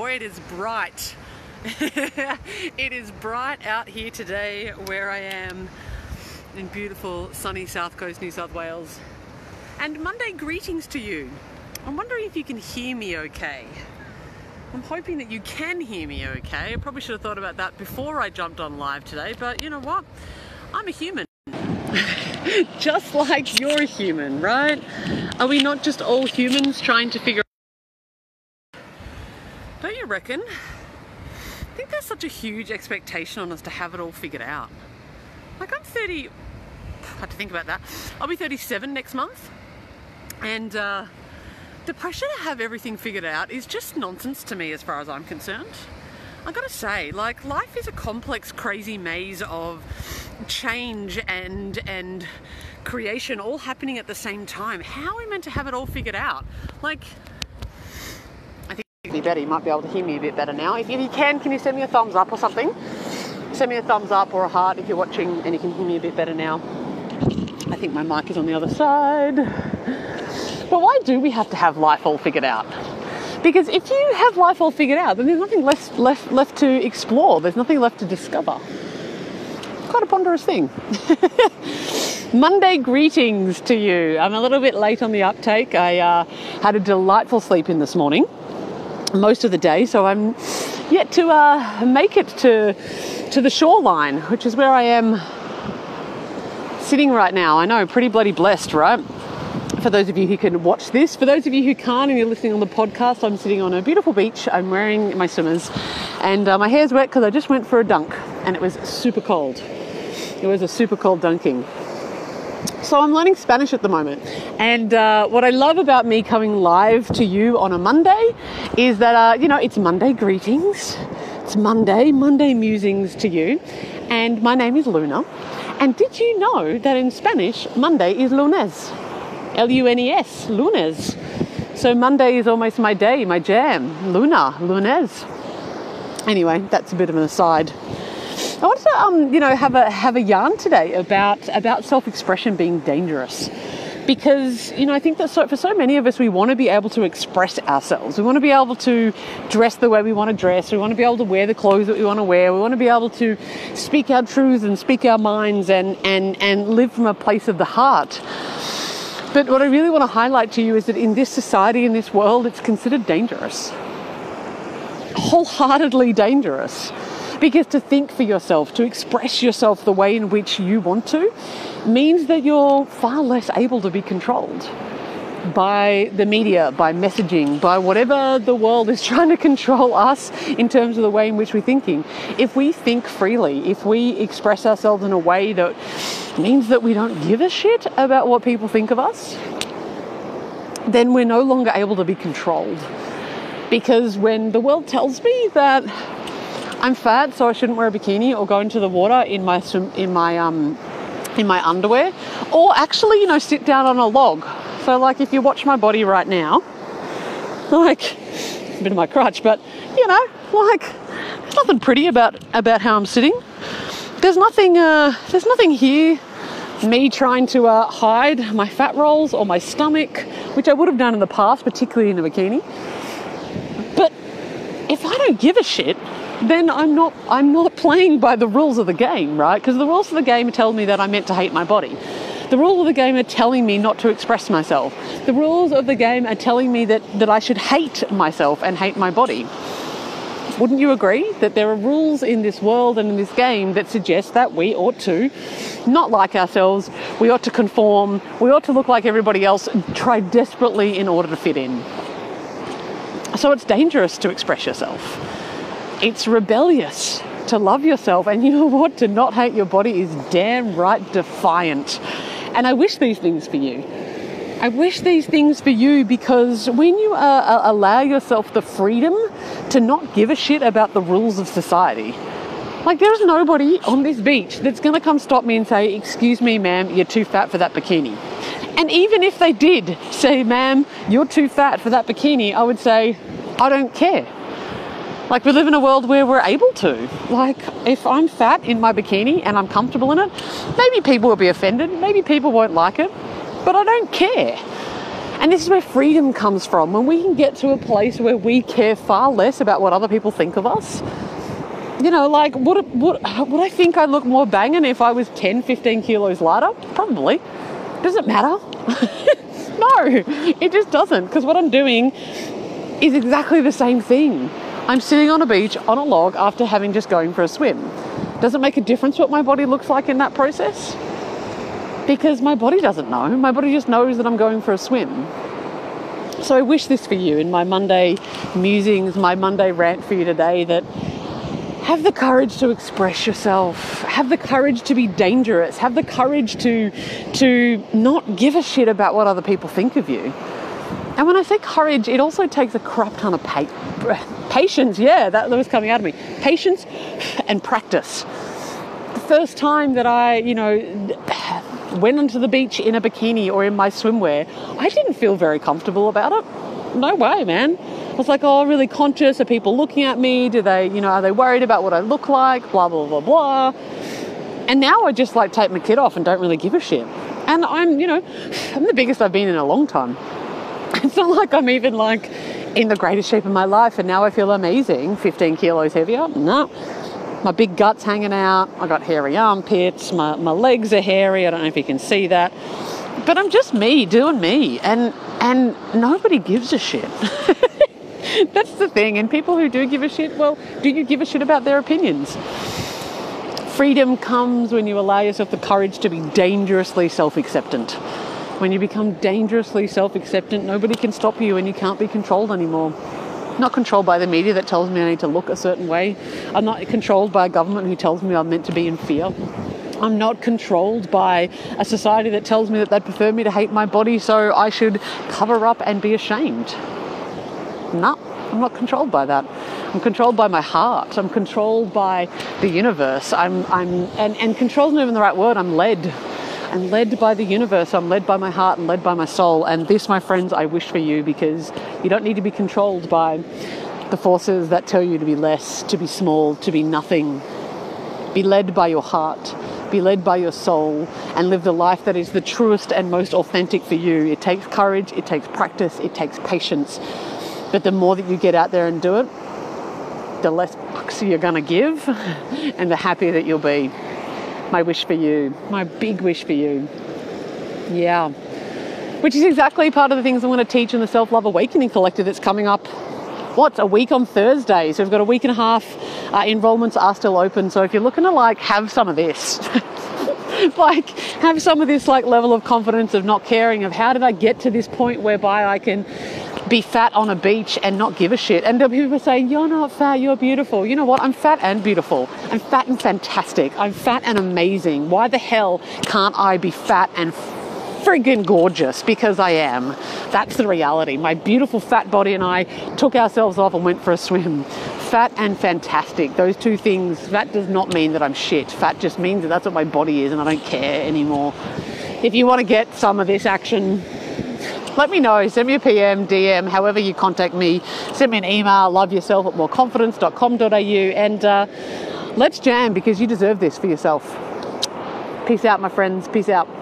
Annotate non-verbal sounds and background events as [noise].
boy, it is bright. [laughs] it is bright out here today where I am in beautiful sunny south coast New South Wales. And Monday greetings to you. I'm wondering if you can hear me okay. I'm hoping that you can hear me okay. I probably should have thought about that before I jumped on live today, but you know what? I'm a human. [laughs] just like you're a human, right? Are we not just all humans trying to figure Don't you reckon? I think there's such a huge expectation on us to have it all figured out. Like I'm 30 I had to think about that. I'll be 37 next month. And uh, the pressure to have everything figured out is just nonsense to me as far as I'm concerned. I gotta say, like life is a complex, crazy maze of change and and creation all happening at the same time. How are we meant to have it all figured out? Like Better. You might be able to hear me a bit better now. If, if you can, can you send me a thumbs up or something? Send me a thumbs up or a heart if you're watching and you can hear me a bit better now. I think my mic is on the other side. But why do we have to have life all figured out? Because if you have life all figured out, then there's nothing left, left, left to explore, there's nothing left to discover. Quite a ponderous thing. [laughs] Monday greetings to you. I'm a little bit late on the uptake. I uh, had a delightful sleep in this morning, most of the day, so I'm yet to uh, make it to, to the shoreline, which is where I am sitting right now. I know, pretty bloody blessed, right? for those of you who can watch this. For those of you who can't and you're listening on the podcast, I'm sitting on a beautiful beach. I'm wearing my swimmers and uh, my hair's wet because I just went for a dunk and it was super cold. It was a super cold dunking. So I'm learning Spanish at the moment. And uh, what I love about me coming live to you on a Monday is that, uh, you know, it's Monday greetings. It's Monday, Monday musings to you. And my name is Luna. And did you know that in Spanish, Monday is lunes? L U N E S, lunes. So Monday is almost my day, my jam. Luna, lunes. Anyway, that's a bit of an aside. I wanted to, um, you know, have a have a yarn today about about self-expression being dangerous, because you know I think that so, for so many of us we want to be able to express ourselves. We want to be able to dress the way we want to dress. We want to be able to wear the clothes that we want to wear. We want to be able to speak our truths and speak our minds and and and live from a place of the heart. But what I really want to highlight to you is that in this society, in this world, it's considered dangerous. Wholeheartedly dangerous. Because to think for yourself, to express yourself the way in which you want to, means that you're far less able to be controlled by the media, by messaging, by whatever the world is [laughs] trying to control us in terms of the way in which we're thinking. If we think freely, if we express ourselves in a way that means that we don't give a shit about what people think of us, then we're no longer able to be controlled. Because when the world tells me that I'm fat, so I shouldn't wear a bikini or go into the water in my swim, in my um, in my underwear, or actually, you know, sit down on a log. So, like, if you watch my body right now, like, [laughs] a bit of my crutch, but you know, like, there's nothing pretty about about how I'm sitting. There's nothing. Uh, there's nothing here. Me trying to uh, hide my fat rolls or my stomach, which I would have done in the past, particularly in a bikini. But if I don't give a shit, then I'm not I'm not playing by the rules of the game, right? Because the rules of the game tell me that I'm meant to hate my body. The rules of the game are telling me not to express myself. The rules of the game are telling me that, that I should hate myself and hate my body. Wouldn't you agree that there are rules in this world and in this game that suggest that we ought to not like ourselves, we ought to conform, we ought to look like everybody else, try desperately in order to fit in? So it's dangerous to express yourself. It's rebellious to love yourself. And you know what? To not hate your body is damn right defiant. And I wish these things for you. I wish these things for you because when you uh, uh, allow yourself the freedom to not give a shit about the rules of society, like there's nobody on this beach that's going to come stop me and say, "Excuse me, ma'am, you're too fat for that bikini." And even if they did say, "Ma'am, you're too fat for that bikini," I would say, "I don't care." Like we live in a world where we're able to. Like if I'm fat in my bikini and I'm comfortable in it, maybe people will be offended, maybe people won't like it, but I don't care. And this is where freedom comes from. When we can get to a place where we care far less about what other people think of us. You know, like, would, would, would I think I'd look more banging if I was 10, 15 kilos lighter? Probably. Does it matter? [laughs] no, it just doesn't. Because what I'm doing is exactly the same thing. I'm sitting on a beach on a log after having just going for a swim. Does it make a difference what my body looks like in that process? Because my body doesn't know. My body just knows that I'm going for a swim. So I wish this for you in my Monday musings, my Monday rant for you today that have the courage to express yourself have the courage to be dangerous have the courage to to not give a shit about what other people think of you and when i say courage it also takes a crap ton of pa- patience yeah that was coming out of me patience and practice the first time that i you know went onto the beach in a bikini or in my swimwear i didn't feel very comfortable about it no way man I was like, oh, really conscious. Are people looking at me? Do they, you know, are they worried about what I look like? Blah, blah, blah, blah. And now I just like take my kit off and don't really give a shit. And I'm, you know, I'm the biggest I've been in a long time. [laughs] It's not like I'm even like in the greatest shape of my life and now I feel amazing, 15 kilos heavier. No. My big gut's hanging out. I got hairy armpits. My, my legs are hairy. I don't know if you can see that. But I'm just me doing me and and nobody gives a shit. [laughs] That's the thing. And people who do give a shit, well, do you give a shit about their opinions? Freedom comes when you allow yourself the courage to be dangerously self acceptant. When you become dangerously self acceptant, nobody can stop you and you can't be controlled anymore. Not controlled by the media that tells me I need to look a certain way. I'm not controlled by a government who tells me I'm meant to be in fear. I'm not controlled by a society that tells me that they'd prefer me to hate my body, so I should cover up and be ashamed. No, I'm not controlled by that. I'm controlled by my heart. I'm controlled by the universe. I'm, I'm, and, and not even the right word. I'm led. I'm led by the universe. I'm led by my heart and led by my soul. And this, my friends, I wish for you because you don't need to be controlled by the forces that tell you to be less, to be small, to be nothing. Be led by your heart. Be led by your soul and live the life that is the truest and most authentic for you. It takes courage, it takes practice, it takes patience. But the more that you get out there and do it, the less fucks you're going to give [laughs] and the happier that you'll be. My wish for you, my big wish for you. Yeah. Which is exactly part of the things I'm going to teach in the Self Love Awakening Collective that's coming up. What's a week on Thursday? So we've got a week and a half. Uh, enrollments are still open. So if you're looking to like have some of this, [laughs] like have some of this like level of confidence of not caring of how did I get to this point whereby I can be fat on a beach and not give a shit. And people saying, You're not fat, you're beautiful. You know what? I'm fat and beautiful. I'm fat and fantastic. I'm fat and amazing. Why the hell can't I be fat and friggin' gorgeous? Because I am. That's the reality. My beautiful fat body and I took ourselves off and went for a swim. Fat and fantastic. Those two things, that does not mean that I'm shit. Fat just means that that's what my body is and I don't care anymore. If you want to get some of this action, let me know. Send me a PM, DM, however you contact me. Send me an email, loveyourself at moreconfidence.com.au, and uh, let's jam because you deserve this for yourself. Peace out, my friends. Peace out.